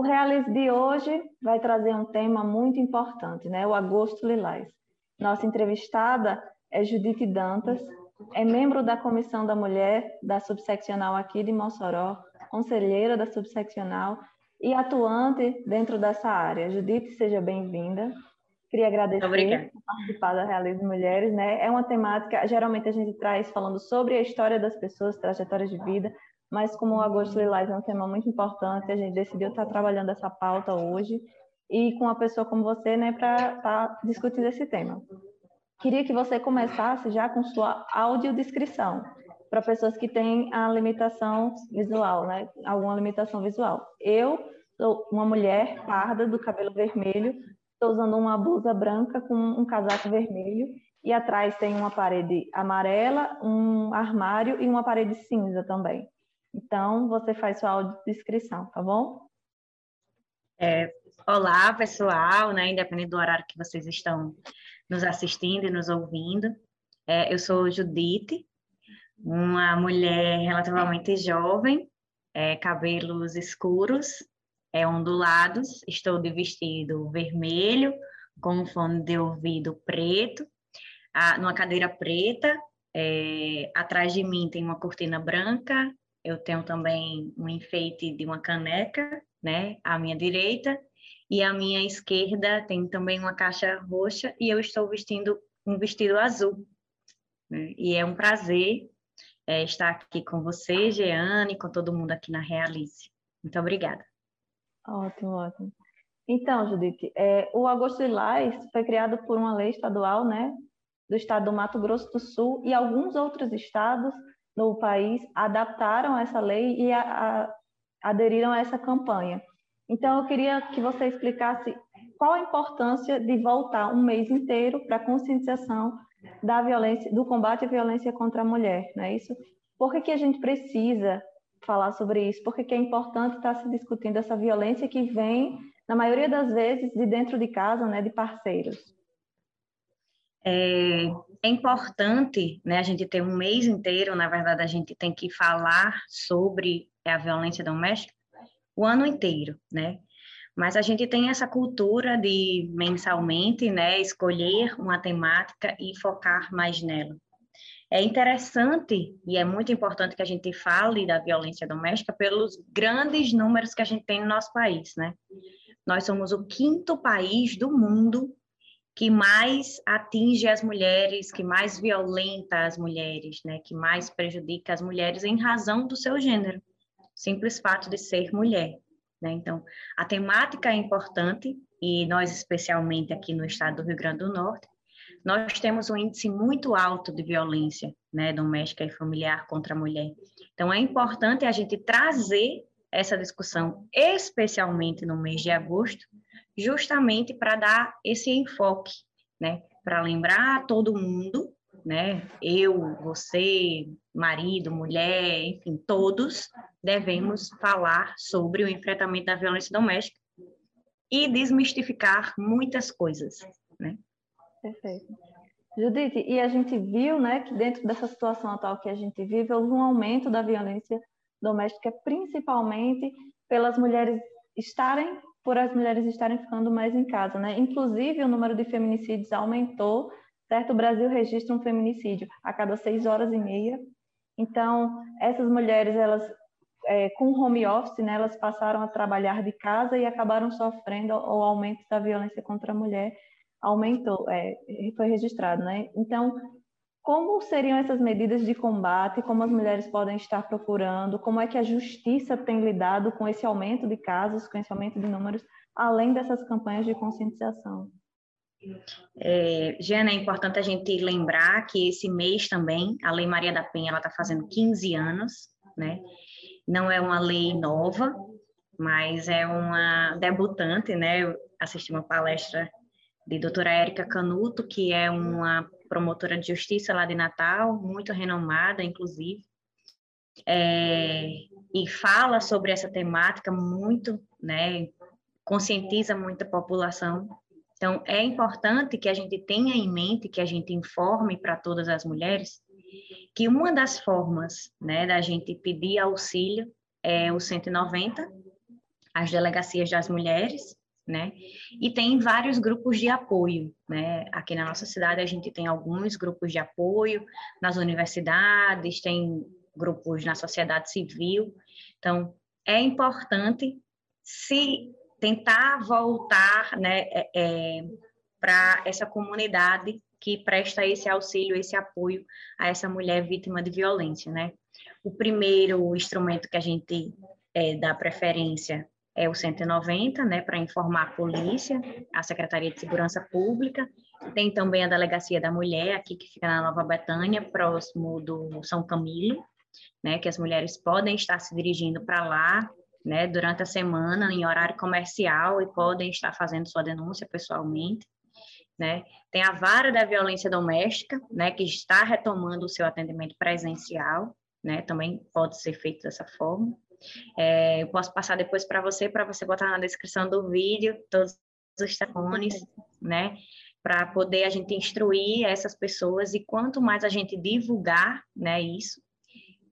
O Realize de hoje vai trazer um tema muito importante, né? O Agosto Lilás. Nossa entrevistada é Judite Dantas, é membro da Comissão da Mulher da Subseccional aqui de Mossoró, conselheira da Subseccional e atuante dentro dessa área. Judite, seja bem-vinda. Queria agradecer Obrigada. por participar da Realismo Mulheres, né? É uma temática, geralmente a gente traz falando sobre a história das pessoas, trajetórias de vida, mas como o Agosto Lilás é um tema muito importante, a gente decidiu estar trabalhando essa pauta hoje e com uma pessoa como você, né, para estar tá discutindo esse tema. Queria que você começasse já com sua audiodescrição, para pessoas que têm a limitação visual, né, alguma limitação visual. Eu sou uma mulher parda do cabelo vermelho, estou usando uma blusa branca com um casaco vermelho e atrás tem uma parede amarela, um armário e uma parede cinza também. Então, você faz sua audiodescrição, tá bom? É, olá, pessoal, né? Independente do horário que vocês estão nos assistindo e nos ouvindo. É, eu sou Judite, uma mulher relativamente jovem, é, cabelos escuros, é, ondulados, estou de vestido vermelho, com um fone de ouvido preto, a, numa cadeira preta, é, atrás de mim tem uma cortina branca, eu tenho também um enfeite de uma caneca, né, à minha direita, e à minha esquerda tem também uma caixa roxa e eu estou vestindo um vestido azul. Né? E é um prazer é, estar aqui com você, Jeane, com todo mundo aqui na Realize. Muito obrigada. Ótimo, ótimo. Então, Judite, é, o Agosto Lilás foi criado por uma lei estadual, né, do estado do Mato Grosso do Sul e alguns outros estados no país adaptaram essa lei e a, a, aderiram a essa campanha. Então, eu queria que você explicasse qual a importância de voltar um mês inteiro para a conscientização da violência, do combate à violência contra a mulher, não é isso? Por que, que a gente precisa falar sobre isso? Por que, que é importante estar se discutindo essa violência que vem, na maioria das vezes, de dentro de casa, né, de parceiros? É, é, importante né, a gente ter um mês inteiro, na verdade, a gente tem que falar sobre a violência doméstica o ano inteiro, né? Mas a gente tem essa cultura de mensalmente, né, escolher uma temática e focar mais nela. É interessante e é muito importante que a gente fale da violência doméstica pelos grandes números que a gente tem no nosso país, né? Nós somos o quinto país do mundo que mais atinge as mulheres, que mais violenta as mulheres, né, que mais prejudica as mulheres em razão do seu gênero, simples fato de ser mulher. Né? Então, a temática é importante e nós, especialmente aqui no estado do Rio Grande do Norte, nós temos um índice muito alto de violência né, doméstica e familiar contra a mulher. Então, é importante a gente trazer essa discussão, especialmente no mês de agosto, justamente para dar esse enfoque, né? Para lembrar todo mundo, né? Eu, você, marido, mulher, enfim, todos devemos falar sobre o enfrentamento da violência doméstica e desmistificar muitas coisas, né? Perfeito. Judite, e a gente viu, né, que dentro dessa situação atual que a gente vive, houve um aumento da violência doméstica, principalmente pelas mulheres estarem por as mulheres estarem ficando mais em casa, né? Inclusive, o número de feminicídios aumentou, certo? O Brasil registra um feminicídio a cada seis horas e meia. Então, essas mulheres, elas, é, com home office, né, elas passaram a trabalhar de casa e acabaram sofrendo o aumento da violência contra a mulher, aumentou, é, foi registrado, né? Então, como seriam essas medidas de combate? Como as mulheres podem estar procurando? Como é que a justiça tem lidado com esse aumento de casos, com esse aumento de números, além dessas campanhas de conscientização? É, Jana, é importante a gente lembrar que esse mês também, a Lei Maria da Penha, está fazendo 15 anos, né? Não é uma lei nova, mas é uma debutante, né? Eu assisti uma palestra de doutora Érica Canuto, que é uma promotora de justiça lá de Natal, muito renomada, inclusive, é, e fala sobre essa temática muito, né, conscientiza muito a população. Então, é importante que a gente tenha em mente, que a gente informe para todas as mulheres, que uma das formas, né, da gente pedir auxílio é o 190, as delegacias das mulheres, né? E tem vários grupos de apoio, né? Aqui na nossa cidade a gente tem alguns grupos de apoio nas universidades, tem grupos na sociedade civil. Então, é importante se tentar voltar, né, é, é para essa comunidade que presta esse auxílio, esse apoio a essa mulher vítima de violência, né? O primeiro instrumento que a gente é, dá preferência é o 190, né, para informar a polícia, a Secretaria de Segurança Pública. Tem também a Delegacia da Mulher, aqui que fica na Nova Betânia, próximo do São Camilo, né, que as mulheres podem estar se dirigindo para lá, né, durante a semana, em horário comercial, e podem estar fazendo sua denúncia pessoalmente. Né? Tem a vara da violência doméstica, né, que está retomando o seu atendimento presencial, né, também pode ser feito dessa forma. É, eu posso passar depois para você, para você botar na descrição do vídeo todos os telefones, né? Para poder a gente instruir essas pessoas e quanto mais a gente divulgar, né, isso.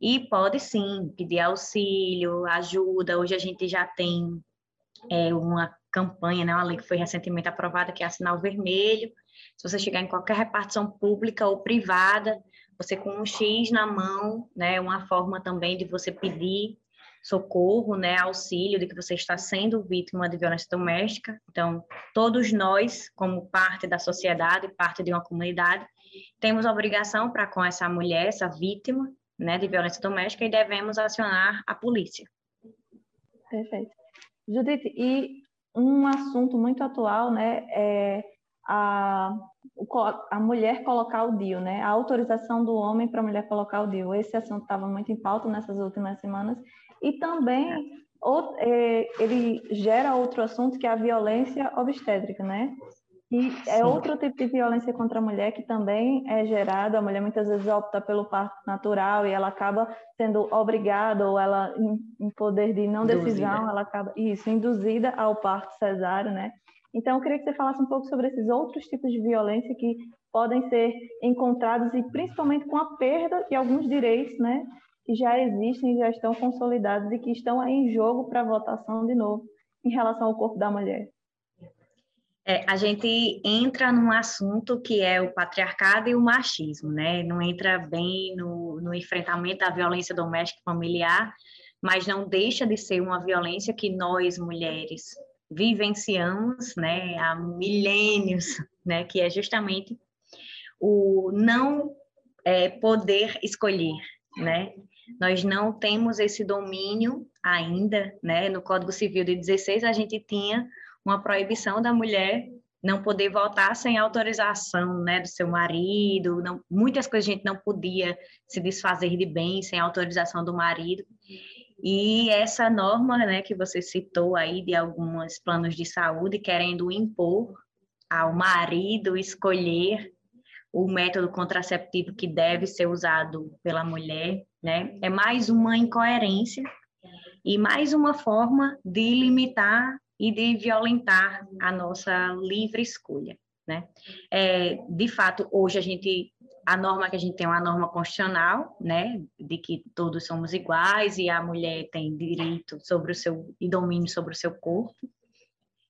E pode sim pedir auxílio, ajuda. Hoje a gente já tem é, uma campanha, né, uma lei que foi recentemente aprovada, que é a Sinal Vermelho. Se você chegar em qualquer repartição pública ou privada, você com um X na mão, né, uma forma também de você pedir socorro, né, auxílio de que você está sendo vítima de violência doméstica. Então, todos nós, como parte da sociedade, parte de uma comunidade, temos obrigação para com essa mulher, essa vítima, né, de violência doméstica e devemos acionar a polícia. Perfeito. Judith, e um assunto muito atual, né, é a, a mulher colocar o DIU, né, a autorização do homem para a mulher colocar o DIU. Esse assunto estava muito em pauta nessas últimas semanas e também é, ele gera outro assunto que é a violência obstétrica, né? E é outro tipo de violência contra a mulher que também é gerado. A mulher muitas vezes opta pelo parto natural e ela acaba sendo obrigada ou ela em poder de não decisão, induzida. ela acaba isso induzida ao parto cesáreo, né? Então eu queria que você falasse um pouco sobre esses outros tipos de violência que podem ser encontrados e principalmente com a perda de alguns direitos, né? Que já existem, já estão consolidados e que estão em jogo para votação de novo em relação ao corpo da mulher. É, a gente entra num assunto que é o patriarcado e o machismo, né? Não entra bem no, no enfrentamento da violência doméstica familiar, mas não deixa de ser uma violência que nós, mulheres, vivenciamos, né, há milênios, né, que é justamente o não é, poder escolher, né? Nós não temos esse domínio ainda, né? No Código Civil de 16 a gente tinha uma proibição da mulher não poder votar sem autorização, né, do seu marido, não, muitas coisas a gente não podia se desfazer de bem sem autorização do marido. E essa norma, né, que você citou aí de alguns planos de saúde querendo impor ao marido escolher o método contraceptivo que deve ser usado pela mulher, né? É mais uma incoerência e mais uma forma de limitar e de violentar a nossa livre escolha, né? É, de fato, hoje a gente a norma que a gente tem é uma norma constitucional, né, de que todos somos iguais e a mulher tem direito sobre o seu e domínio sobre o seu corpo.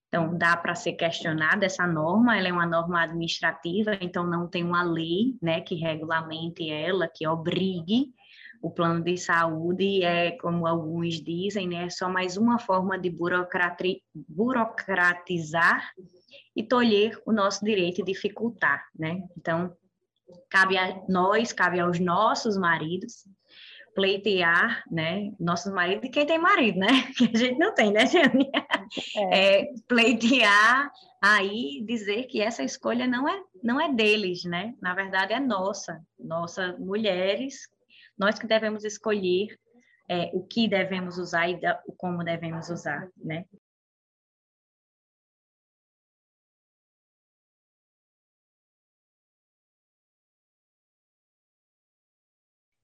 Então, dá para ser questionada essa norma, ela é uma norma administrativa, então não tem uma lei né, que regulamente ela, que obrigue o plano de saúde é, como alguns dizem, né, é só mais uma forma de burocratizar e tolher o nosso direito e dificultar, né? Então, cabe a nós, cabe aos nossos maridos pleitear, né, nossos maridos e quem tem marido, né, que a gente não tem, né, Jane? É. é. pleitear aí dizer que essa escolha não é não é deles, né? Na verdade é nossa, nossa mulheres nós que devemos escolher é, o que devemos usar e da, como devemos usar, né?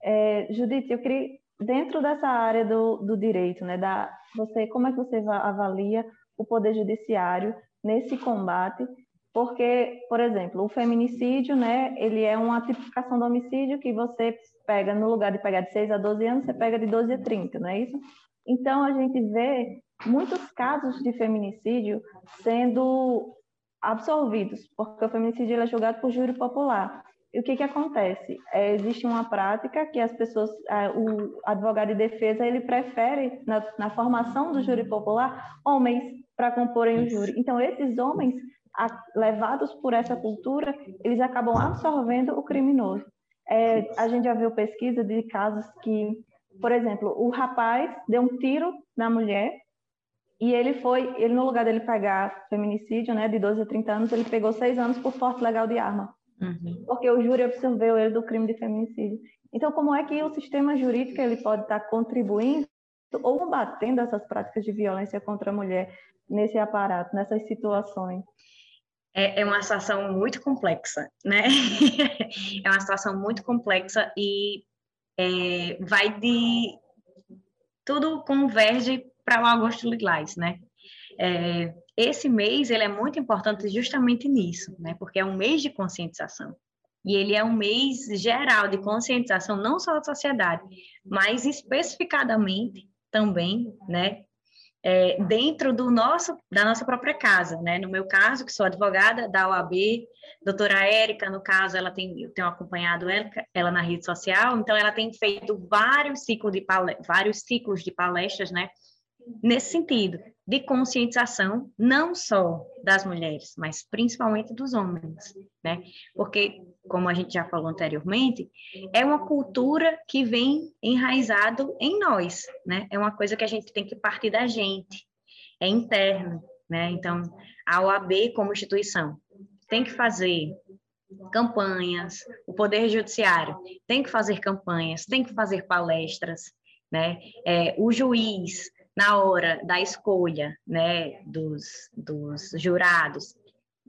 É, Judith, eu queria, dentro dessa área do, do direito, né, da, você, como é que você avalia o Poder Judiciário nesse combate? Porque, por exemplo, o feminicídio, né, ele é uma tipificação do homicídio que você pega, no lugar de pegar de 6 a 12 anos, você pega de 12 a 30, não é isso? Então, a gente vê muitos casos de feminicídio sendo absolvidos, porque o feminicídio é julgado por júri popular. E o que, que acontece? É, existe uma prática que as pessoas, o advogado de defesa, ele prefere, na, na formação do júri popular, homens para comporem o júri. Então, esses homens, a, levados por essa cultura, eles acabam absorvendo o criminoso. É, a gente já viu pesquisa de casos que por exemplo, o rapaz deu um tiro na mulher e ele foi, ele no lugar dele pegar feminicídio, né, de 12 a 30 anos, ele pegou seis anos por porte legal de arma. Uhum. Porque o júri absorveu ele do crime de feminicídio. Então, como é que o sistema jurídico ele pode estar contribuindo ou combatendo essas práticas de violência contra a mulher nesse aparato, nessas situações? É, é uma situação muito complexa, né? é uma situação muito complexa e é, vai de tudo converge para o Augusto Lilás, né? É, esse mês ele é muito importante justamente nisso, né? Porque é um mês de conscientização e ele é um mês geral de conscientização não só da sociedade, mas especificadamente também, né, é, dentro do nosso, da nossa própria casa, né? No meu caso, que sou advogada da OAB, doutora Érica, no caso, ela tem, eu tenho acompanhado ela, ela na rede social, então ela tem feito vários ciclos de vários ciclos de palestras, né? Nesse sentido, de conscientização, não só das mulheres, mas principalmente dos homens, né? Porque, como a gente já falou anteriormente, é uma cultura que vem enraizado em nós, né? É uma coisa que a gente tem que partir da gente, é interno, né? Então, a OAB como instituição tem que fazer campanhas, o Poder Judiciário tem que fazer campanhas, tem que fazer palestras, né? É, o juiz na hora da escolha né, dos, dos jurados,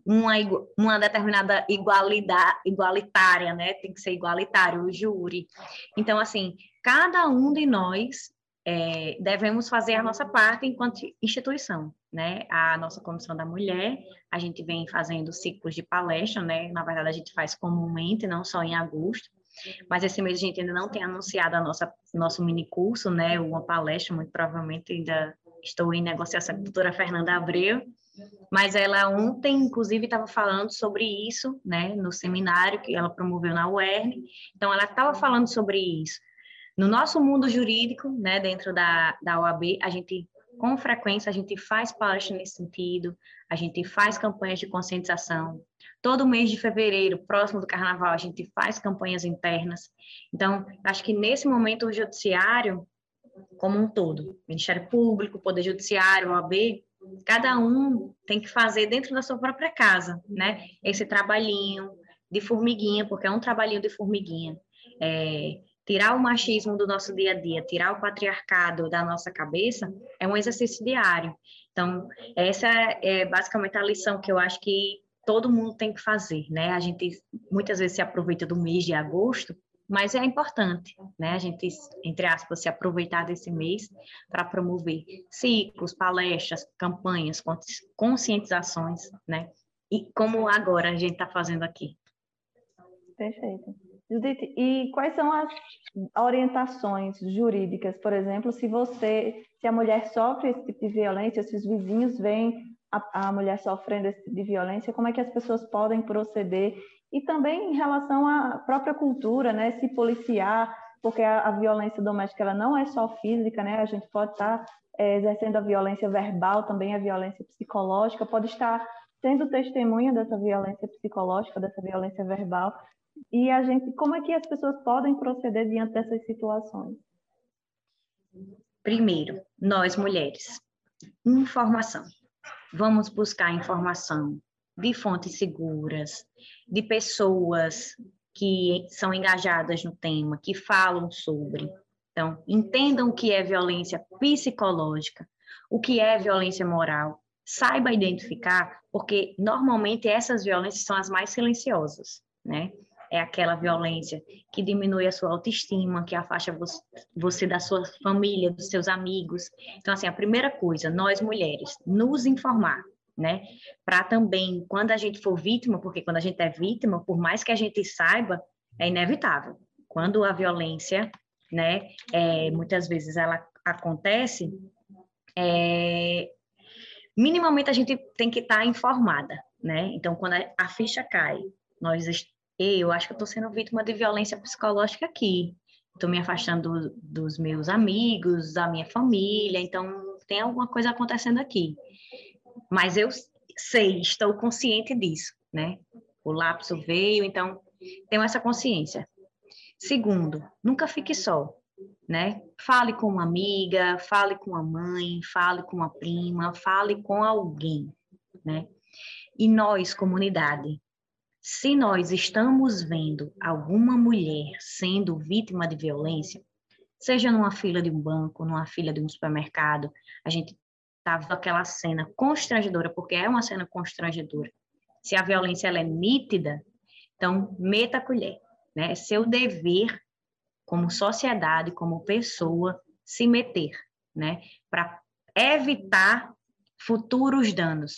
uma, uma determinada igualdade, igualitária, né? Tem que ser igualitário o júri. Então, assim, cada um de nós é, devemos fazer a nossa parte enquanto instituição, né? A nossa Comissão da Mulher, a gente vem fazendo ciclos de palestra, né? Na verdade, a gente faz comumente, não só em agosto, mas esse mês a gente ainda não tem anunciado a nossa nosso mini curso, né? Uma palestra, muito provavelmente ainda estou em negociação com a doutora Fernanda Abreu, mas ela ontem, inclusive, estava falando sobre isso, né? No seminário que ela promoveu na UERN. Então, ela estava falando sobre isso. No nosso mundo jurídico, né? Dentro da, da OAB, a gente com frequência a gente faz palestra nesse sentido, a gente faz campanhas de conscientização. Todo mês de fevereiro, próximo do carnaval, a gente faz campanhas internas. Então, acho que nesse momento o judiciário, como um todo, Ministério Público, Poder Judiciário, OAB, cada um tem que fazer dentro da sua própria casa, né? Esse trabalhinho de formiguinha, porque é um trabalhinho de formiguinha. É, tirar o machismo do nosso dia a dia, tirar o patriarcado da nossa cabeça, é um exercício diário. Então, essa é basicamente a lição que eu acho que todo mundo tem que fazer, né? A gente muitas vezes se aproveita do mês de agosto, mas é importante, né? A gente, entre aspas, se aproveitar desse mês para promover ciclos, palestras, campanhas, conscientizações, né? E como agora a gente está fazendo aqui. Perfeito. E quais são as orientações jurídicas, por exemplo, se você, se a mulher sofre esse tipo de violência, se os vizinhos veem a, a mulher sofrendo esse tipo de violência, como é que as pessoas podem proceder? E também em relação à própria cultura, né, se policiar, porque a, a violência doméstica ela não é só física, né, a gente pode estar é, exercendo a violência verbal, também a violência psicológica, pode estar sendo testemunha dessa violência psicológica, dessa violência verbal. E a gente, como é que as pessoas podem proceder diante dessas situações? Primeiro, nós mulheres, informação. Vamos buscar informação de fontes seguras, de pessoas que são engajadas no tema, que falam sobre. Então, entendam o que é violência psicológica, o que é violência moral, saiba identificar, porque normalmente essas violências são as mais silenciosas, né? É aquela violência que diminui a sua autoestima, que afasta você da sua família, dos seus amigos. Então, assim, a primeira coisa, nós mulheres, nos informar, né? Para também, quando a gente for vítima, porque quando a gente é vítima, por mais que a gente saiba, é inevitável. Quando a violência né? É, muitas vezes ela acontece, é, minimamente a gente tem que estar tá informada, né? Então, quando a ficha cai, nós, eu acho que eu estou sendo vítima de violência psicológica aqui, estou me afastando dos meus amigos, da minha família, então tem alguma coisa acontecendo aqui. Mas eu sei, estou consciente disso, né? O lapso veio, então tenho essa consciência. Segundo, nunca fique só, né? Fale com uma amiga, fale com a mãe, fale com uma prima, fale com alguém, né? E nós, comunidade, se nós estamos vendo alguma mulher sendo vítima de violência, seja numa fila de um banco, numa fila de um supermercado, a gente vendo aquela cena constrangedora, porque é uma cena constrangedora. Se a violência ela é nítida, então meta a colher, né? É seu dever como sociedade, como pessoa, se meter, né? Para evitar futuros danos.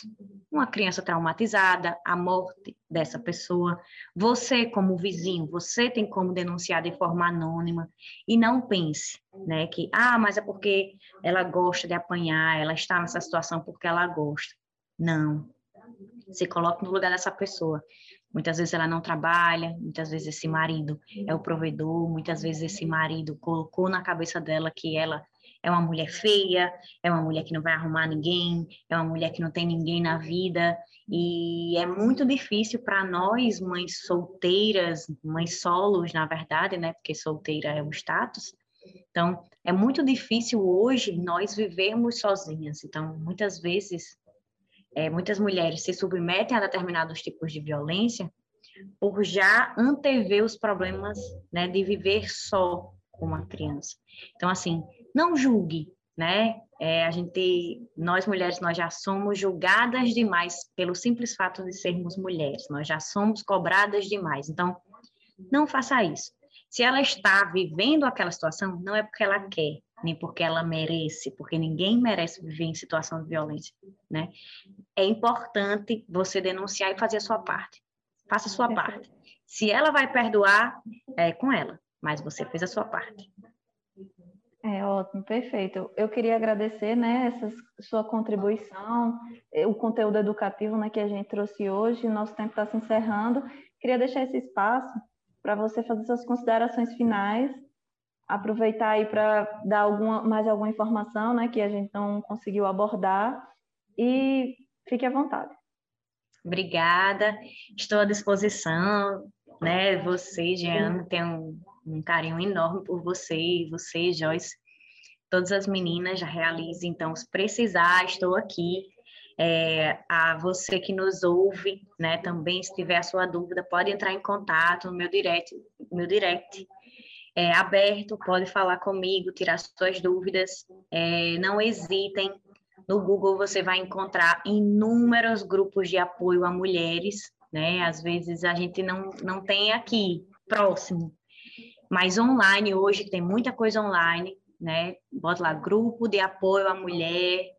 Uma criança traumatizada, a morte dessa pessoa. Você, como vizinho, você tem como denunciar de forma anônima. E não pense né, que, ah, mas é porque ela gosta de apanhar, ela está nessa situação porque ela gosta. Não. Se coloque no lugar dessa pessoa. Muitas vezes ela não trabalha, muitas vezes esse marido é o provedor, muitas vezes esse marido colocou na cabeça dela que ela é uma mulher feia, é uma mulher que não vai arrumar ninguém, é uma mulher que não tem ninguém na vida. E é muito difícil para nós, mães solteiras, mães solos, na verdade, né? Porque solteira é o status. Então, é muito difícil hoje nós vivermos sozinhas. Então, muitas vezes é, muitas mulheres se submetem a determinados tipos de violência por já antever os problemas né, de viver só com uma criança. Então, assim, não julgue, né? É, a gente, nós mulheres, nós já somos julgadas demais pelo simples fato de sermos mulheres. Nós já somos cobradas demais. Então, não faça isso. Se ela está vivendo aquela situação, não é porque ela quer, nem porque ela merece, porque ninguém merece viver em situação de violência, né? É importante você denunciar e fazer a sua parte. Faça a sua parte. Se ela vai perdoar, é com ela, mas você fez a sua parte. É ótimo, perfeito. Eu queria agradecer, né, essa sua contribuição, o conteúdo educativo, né, que a gente trouxe hoje. Nosso tempo está se encerrando. Queria deixar esse espaço para você fazer suas considerações finais aproveitar aí para dar alguma, mais alguma informação né, que a gente não conseguiu abordar e fique à vontade. Obrigada, estou à disposição, né? Você, Jean, tem um, um, carinho enorme por você, você, Joyce, todas as meninas já realizem, então, se precisar, estou aqui. É, a você que nos ouve, né, também, se tiver a sua dúvida, pode entrar em contato no meu direct, meu direct é aberto, pode falar comigo, tirar suas dúvidas. É, não hesitem. No Google você vai encontrar inúmeros grupos de apoio a mulheres, né? Às vezes a gente não, não tem aqui próximo, mas online hoje tem muita coisa online, né? Bota lá grupo de apoio à mulher,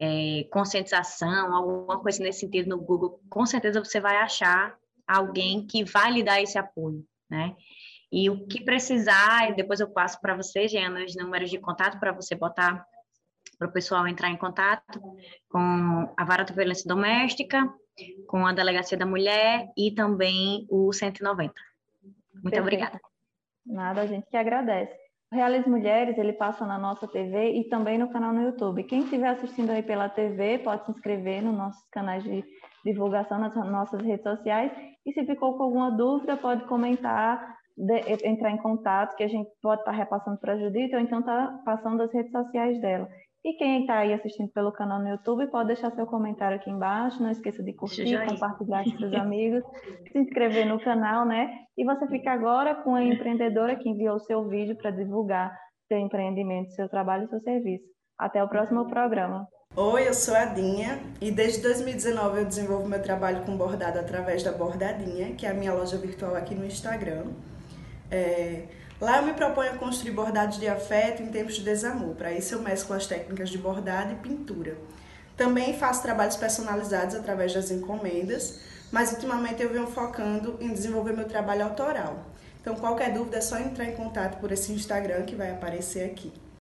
é, conscientização, alguma coisa nesse sentido no Google. Com certeza você vai achar alguém que vai lhe dar esse apoio, né? E o que precisar, depois eu passo para você, Giana, os números de contato para você botar para o pessoal entrar em contato com a Vara de Violência Doméstica, com a Delegacia da Mulher e também o 190. Muito Perfeito. obrigada. Nada, a gente que agradece. O Reais Mulheres, ele passa na nossa TV e também no canal no YouTube. Quem estiver assistindo aí pela TV, pode se inscrever nos nossos canais de divulgação, nas nossas redes sociais. E se ficou com alguma dúvida, pode comentar de, entrar em contato, que a gente pode estar tá repassando para a Judite, ou então tá passando as redes sociais dela. E quem está aí assistindo pelo canal no YouTube, pode deixar seu comentário aqui embaixo. Não esqueça de curtir, compartilhar com seus amigos, se inscrever no canal, né? E você fica agora com a empreendedora que enviou o seu vídeo para divulgar seu empreendimento, seu trabalho e seu serviço. Até o próximo programa. Oi, eu sou a Dinha e desde 2019 eu desenvolvo meu trabalho com bordado através da Bordadinha, que é a minha loja virtual aqui no Instagram. É, lá eu me proponho a construir bordados de afeto em tempos de desamor. Para isso eu mesclo as técnicas de bordado e pintura. Também faço trabalhos personalizados através das encomendas, mas ultimamente eu venho focando em desenvolver meu trabalho autoral. Então, qualquer dúvida é só entrar em contato por esse Instagram que vai aparecer aqui.